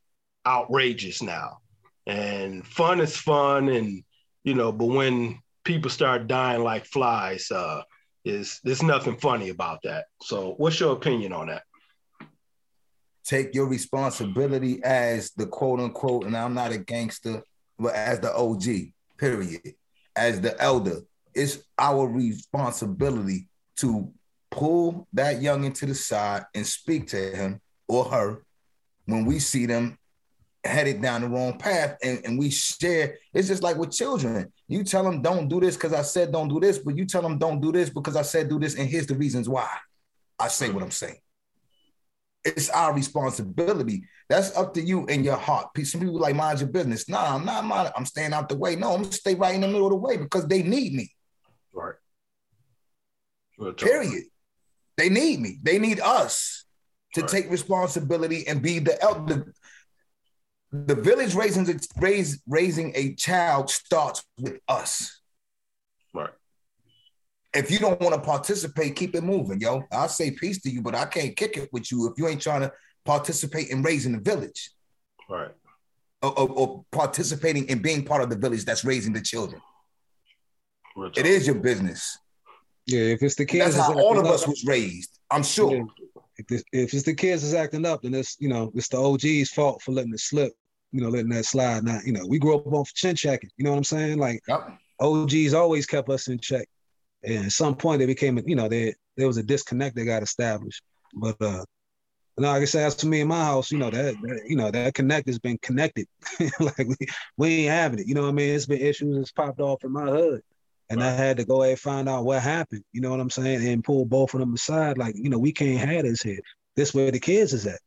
outrageous now. And fun is fun, and you know, but when people start dying like flies, uh, is there's nothing funny about that. So, what's your opinion on that? Take your responsibility as the quote unquote, and I'm not a gangster, but as the OG, period, as the elder. It's our responsibility to pull that young into the side and speak to him or her when we see them headed down the wrong path and, and we share. It's just like with children. You tell them don't do this because I said don't do this, but you tell them don't do this because I said do this, and here's the reasons why. I say what I'm saying. It's our responsibility. That's up to you and your heart. Some people like mind your business. Nah, I'm not mind. I'm staying out the way. No, I'm gonna stay right in the middle of the way because they need me. Right. Period. They need me. They need us to right. take responsibility and be the elder. The village raising raise, raising a child starts with us. Right. If you don't want to participate, keep it moving, yo. I'll say peace to you, but I can't kick it with you if you ain't trying to participate in raising the village. Right. Or, or, or participating in being part of the village that's raising the children. It is your business. Yeah, if it's the kids, that's how all of us was raised. I'm sure. Yeah. If, if it's the kids that's acting up, then it's you know it's the OG's fault for letting it slip. You know, letting that slide. Not you know we grew up on chin checking. You know what I'm saying? Like yep. OG's always kept us in check. And at some point, they became you know there there was a disconnect that got established. But uh, no, like I said, as for me in my house, you know that, that you know that connect has been connected. like we, we ain't having it. You know what I mean? It's been issues that's popped off in my hood. And right. I had to go ahead and find out what happened. You know what I'm saying? And pull both of them aside. Like, you know, we can't have this here. This where the kids is at.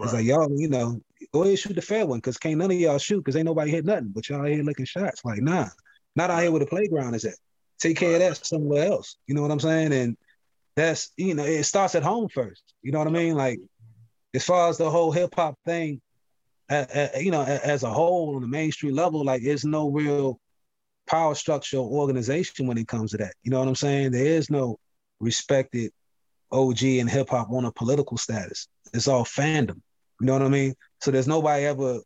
Right. It's like y'all, you know, go ahead shoot the fair one because can't none of y'all shoot because ain't nobody hit nothing. But y'all here looking shots. Like, nah, not out here where the playground is at. Take care right. of that somewhere else. You know what I'm saying? And that's you know, it starts at home first. You know what I mean? Like, as far as the whole hip hop thing, uh, uh, you know, as a whole on the mainstream level, like, there's no real power structure or organization when it comes to that. You know what I'm saying? There is no respected OG in hip hop on a political status. It's all fandom. You know what I mean? So there's nobody ever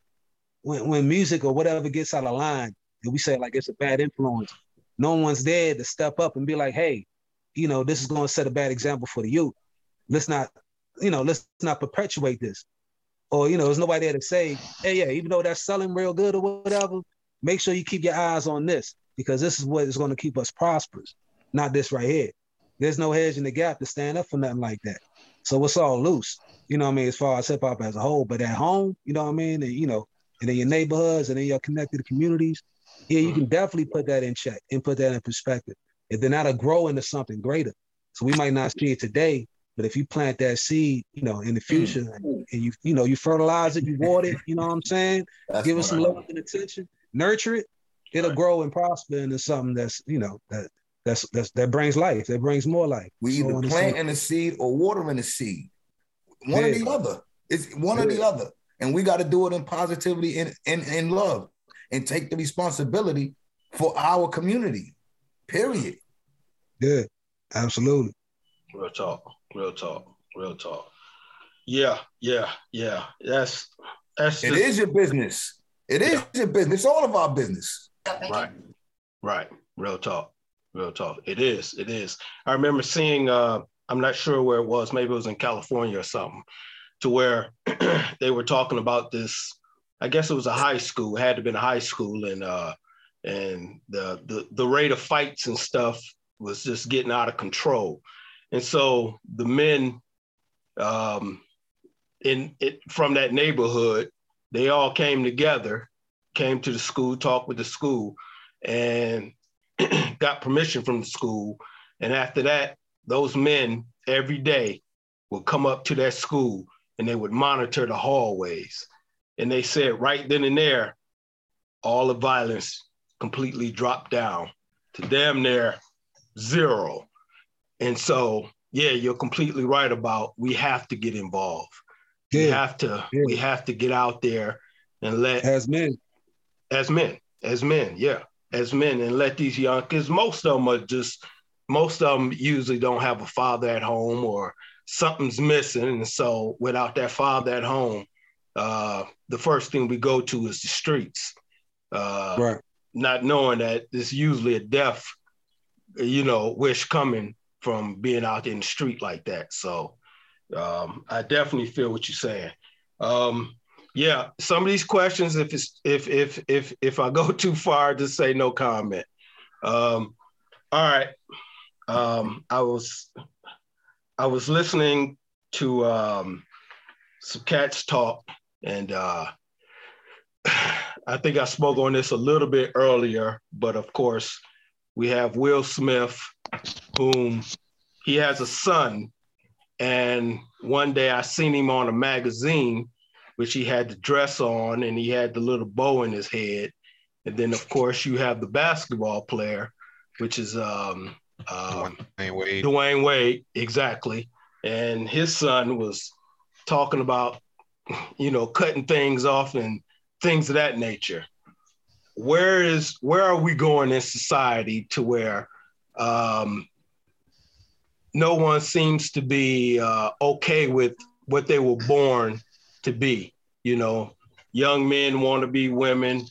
when when music or whatever gets out of line, and we say like it's a bad influence, no one's there to step up and be like, hey, you know, this is going to set a bad example for the youth. Let's not, you know, let's not perpetuate this. Or, you know, there's nobody there to say, hey, yeah, even though that's selling real good or whatever, make sure you keep your eyes on this because this is what is going to keep us prosperous, not this right here. There's no hedge in the gap to stand up for nothing like that. So it's all loose, you know what I mean, as far as hip hop as a whole. But at home, you know what I mean, and you know, and in your neighborhoods and in your connected communities, yeah, you can mm-hmm. definitely put that in check and put that in perspective. If they're not a grow into something greater. So we might not see it today, but if you plant that seed, you know, in the mm-hmm. future, and you you know you fertilize it, you water it, you know what I'm saying? That's Give it some love and attention nurture it, it'll right. grow and prosper into something that's you know that that's, that's that brings life, that brings more life. We either so planting the seed or watering the seed, one yeah. or the other. It's one yeah. or the other, and we got to do it in positivity and in, in, in love, and take the responsibility for our community. Period. Yeah, absolutely. Real talk. Real talk. Real talk. Yeah, yeah, yeah. That's that's. It just, is your business. It is yeah. your business. It's all of our business. Right. Right. Real talk. Real talk. It is. It is. I remember seeing, uh, I'm not sure where it was, maybe it was in California or something, to where they were talking about this. I guess it was a high school, it had to have been a high school, and uh, and the, the the rate of fights and stuff was just getting out of control. And so the men um, in it from that neighborhood they all came together, came to the school, talked with the school, and got permission from the school. And after that, those men every day would come up to that school and they would monitor the hallways. And they said right then and there, all the violence completely dropped down to damn near zero. And so, yeah, you're completely right about we have to get involved. We have to yeah. we have to get out there and let as men, as men, as men, yeah, as men, and let these young because most of them are just most of them usually don't have a father at home or something's missing, and so without that father at home, uh, the first thing we go to is the streets, uh, right? Not knowing that it's usually a death, you know, wish coming from being out in the street like that. So um, I definitely feel what you're saying. Um, yeah, some of these questions, if it's if if if if I go too far, just say no comment. Um, all right. Um, I was I was listening to um, some cats talk, and uh, I think I spoke on this a little bit earlier, but of course, we have Will Smith, whom he has a son. And one day I seen him on a magazine, which he had the dress on and he had the little bow in his head. And then, of course, you have the basketball player, which is um, um, Dwyane Wade. Dwyane Wade, exactly. And his son was talking about, you know, cutting things off and things of that nature. Where is where are we going in society to where um, no one seems to be uh, okay with what they were born to be? You know, young men want to be women,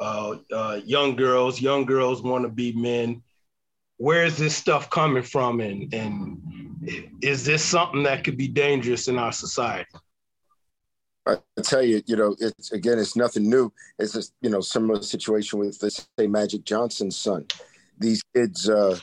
uh, uh, young girls, young girls want to be men. Where is this stuff coming from, and and is this something that could be dangerous in our society? I tell you, you know, it's again, it's nothing new. It's a you know similar situation with let's say Magic Johnson's son. These kids uh,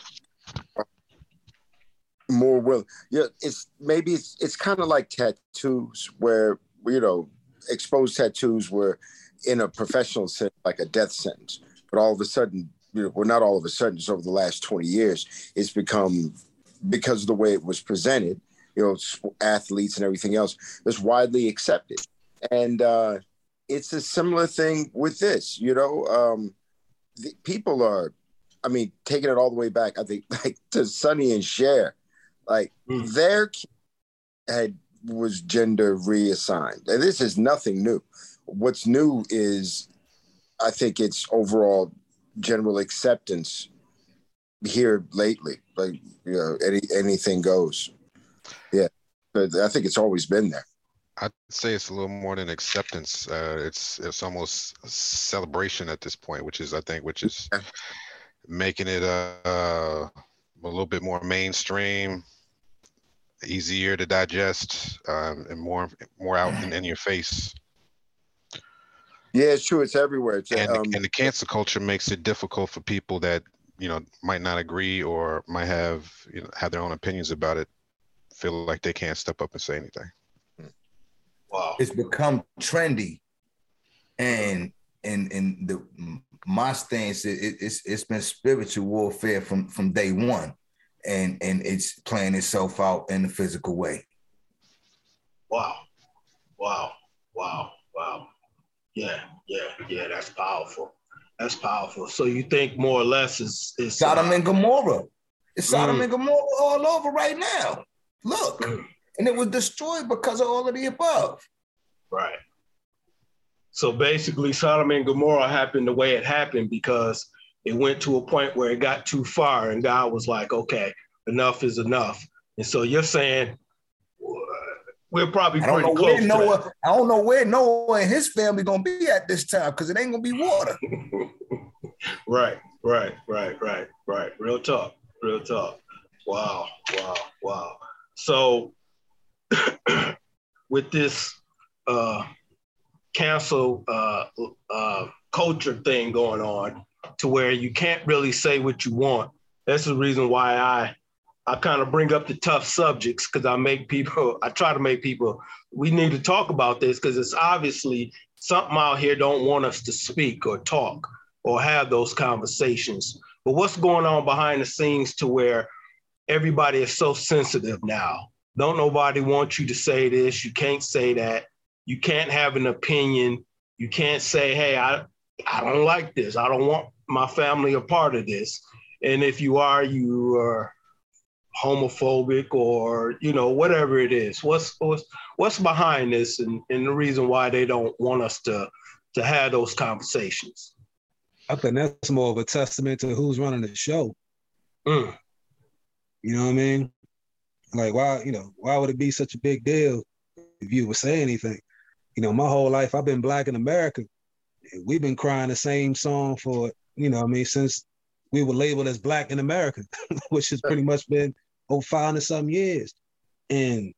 more will. Yeah, it's maybe it's it's kind of like tattoos where you know exposed tattoos were in a professional sense like a death sentence, but all of a sudden, you know, well, not all of a sudden, just over the last twenty years, it's become because of the way it was presented you know, athletes and everything else, is widely accepted. And uh, it's a similar thing with this, you know. Um, the, people are, I mean, taking it all the way back, I think, like to Sonny and Cher, like mm. their had was gender reassigned. And this is nothing new. What's new is, I think it's overall general acceptance here lately. Like, you know, any anything goes. Yeah, but I think it's always been there. I'd say it's a little more than acceptance. Uh, it's it's almost celebration at this point, which is I think which is making it uh, uh, a little bit more mainstream, easier to digest, um, and more more out in, in, your face. Yeah, it's true. It's everywhere. It's, and, um, and the cancel culture makes it difficult for people that you know might not agree or might have you know have their own opinions about it feel like they can't step up and say anything. Wow. It's become trendy. And and and the my stance it, it's it's been spiritual warfare from from day one. And and it's playing itself out in the physical way. Wow. Wow. Wow. Wow. Yeah, yeah, yeah. That's powerful. That's powerful. So you think more or less is is Sodom uh, and Gomorrah. It's Sodom mm. and Gomorrah all over right now. Look. Mm. And it was destroyed because of all of the above. Right. So basically, Sodom and Gomorrah happened the way it happened because it went to a point where it got too far, and God was like, okay, enough is enough. And so you're saying we're probably pretty close. Where Noah, I don't know where Noah and his family gonna be at this time because it ain't gonna be water. right, right, right, right, right. Real talk, real talk. Wow, wow, wow. So with this uh, cancel uh, uh, culture thing going on, to where you can't really say what you want. That's the reason why I I kind of bring up the tough subjects because I make people I try to make people we need to talk about this because it's obviously something out here don't want us to speak or talk or have those conversations. But what's going on behind the scenes to where everybody is so sensitive now? Don't nobody want you to say this. You can't say that. You can't have an opinion. You can't say, hey, I, I don't like this. I don't want my family a part of this. And if you are, you are homophobic or, you know, whatever it is. What's what's what's behind this and, and the reason why they don't want us to to have those conversations. I think that's more of a testament to who's running the show. Mm. You know what I mean? Like why, you know, why would it be such a big deal if you would say anything? You know, my whole life I've been black in America. We've been crying the same song for, you know, I mean, since we were labeled as black in America, which has pretty much been over five hundred some years. And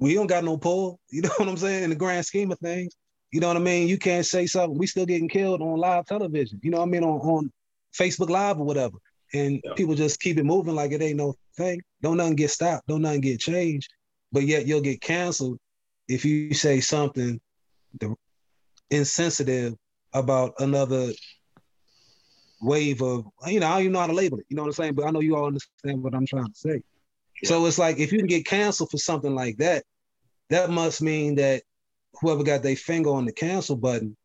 we don't got no pull, you know what I'm saying, in the grand scheme of things. You know what I mean? You can't say something. We still getting killed on live television. You know what I mean? On, on Facebook Live or whatever and yeah. people just keep it moving like it ain't no thing. Don't nothing get stopped. Don't nothing get changed. But yet you'll get canceled if you say something insensitive about another wave of you know I don't even know how to label it. You know what I'm saying? But I know you all understand what I'm trying to say. Yeah. So it's like if you can get canceled for something like that, that must mean that whoever got their finger on the cancel button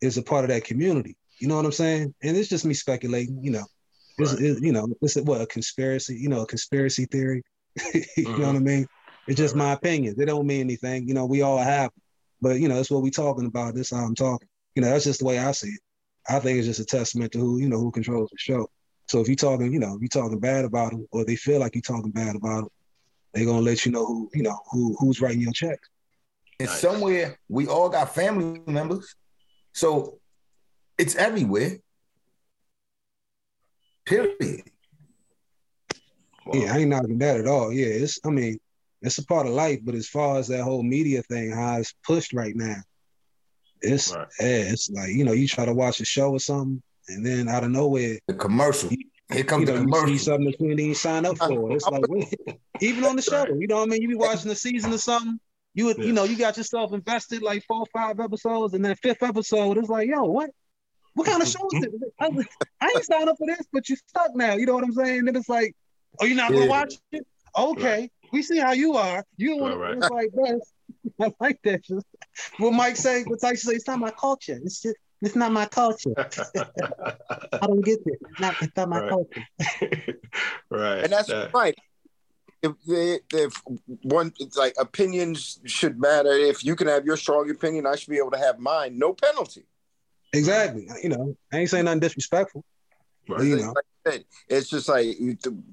is a part of that community. You know what I'm saying? And it's just me speculating. You know, it's, right. it, you know, it's what a conspiracy. You know, a conspiracy theory. you mm-hmm. know what I mean? It's just right. my opinion. They don't mean anything. You know, we all have, but you know, that's what we're talking about. This how I'm talking. You know, that's just the way I see it. I think it's just a testament to who you know who controls the show. So if you're talking, you know, if you're talking bad about them, or they feel like you're talking bad about them, they're gonna let you know who you know who who's writing your checks. And nice. somewhere we all got family members, so it's everywhere. Period. Yeah, I ain't knocking that at all. Yeah, it's I mean, it's a part of life, but as far as that whole media thing, how it's pushed right now, it's right. yeah, it's like you know, you try to watch a show or something, and then out of nowhere, the commercial. You, Here comes you know, the commercial. You see something that you didn't even sign up for. It's like even on the show, you know what I mean? You be watching the season or something. You would, yeah. you know, you got yourself invested like four or five episodes, and then fifth episode, it's like, yo, what? What kind of show is it? I, I ain't signed up for this, but you stuck now. You know what I'm saying? And it's like, oh, you're not gonna watch it? Okay, right. we see how you are. You right, right. it's like this. I like that. What Mike say? What Tyson say? It's not my culture. It's just it's not my culture. I don't get it. It's not, it's not my right. culture. right. And that's uh, right. If, if one like opinions should matter, if you can have your strong opinion, I should be able to have mine. No penalty. Exactly. You know, I ain't saying nothing disrespectful. Right. You know. Like it's just like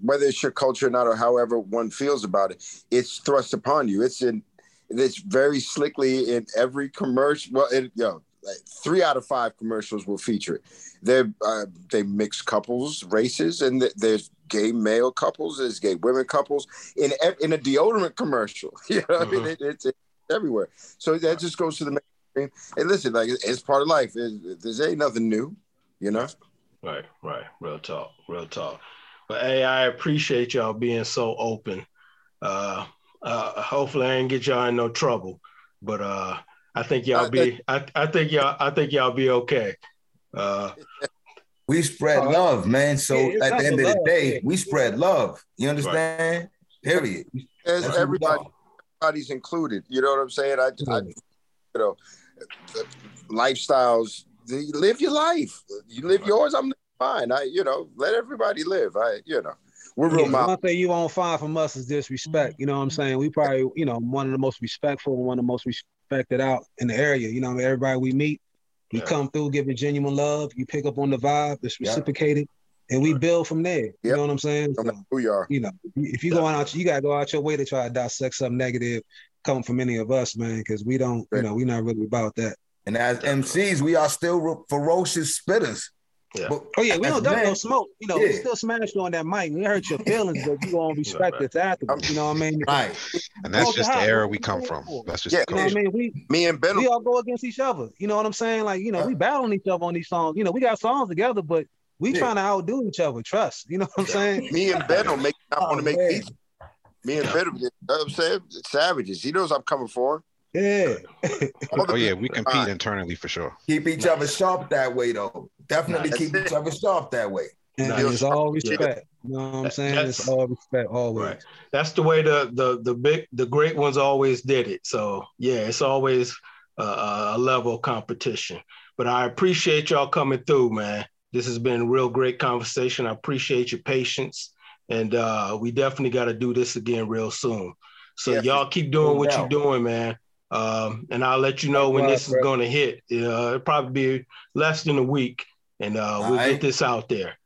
whether it's your culture or not, or however one feels about it, it's thrust upon you. It's in, it's very slickly in every commercial. Well, it, you know, like three out of five commercials will feature it. They uh, they mix couples, races, and th- there's gay male couples, there's gay women couples in in a deodorant commercial. You know, uh-huh. I mean, mm-hmm. it, it's, it's, everywhere. So that just goes to the mainstream. And listen, like it's part of life. It, there's ain't nothing new, you know. Right, right. Real talk, real talk. But hey, I appreciate y'all being so open. Uh, uh, hopefully, I ain't get y'all in no trouble. But uh, I think y'all be. I, I think y'all. I think y'all be okay. Uh, we spread uh, love, man. So yeah, at the end of the day, yeah. we spread love. You understand? Right. Period. As everybody, everybody's included. You know what I'm saying? I, I you know, lifestyles. You live your life. You live yours. I'm fine. I, you know, let everybody live. I, you know. We're real yeah, One thing you won't find from us is disrespect. Mm-hmm. You know what I'm saying? We probably, you know, one of the most respectful and one of the most respected out in the area. You know, everybody we meet, we yeah. come through giving genuine love. You pick up on the vibe, it's reciprocated, yeah. and we build from there. Yep. You know what I'm saying? So, who you are. You know, if you going out, you gotta go out your way to try to dissect something negative coming from any of us, man, because we don't, right. you know, we're not really about that. And as MCs, we are still ferocious spitters. Yeah. But oh yeah, we don't duck no smoke. You know, yeah. we still smashed on that mic. We hurt your feelings, but you gonna respect right. it afterwards. You know what I mean? Right. And that's just the era we come from. That's just yeah. You know what I mean? We me and Ben we all go against each other. You know what I'm saying? Like you know, we battling each other on these songs. You know, we got songs together, but we yeah. trying to outdo each other. Trust. You know what I'm saying? me and Ben will make. I oh, want to make beats. Me and Ben, you know what I'm saying? Savages. He knows I'm coming for him. Yeah. oh yeah, we compete internally for sure. Keep each nice. other sharp that way though. Definitely nice. keep each other sharp that way. And nice. it's all respect. You know what I'm saying? That's, it's all respect always. Right. That's the way the the the big the great ones always did it. So yeah, it's always a level of competition. But I appreciate y'all coming through, man. This has been a real great conversation. I appreciate your patience, and uh, we definitely got to do this again real soon. So yeah, y'all keep doing what you're doing, man. Um, and I'll let you know when this is going to hit. Uh, it'll probably be less than a week, and uh, we'll right. get this out there.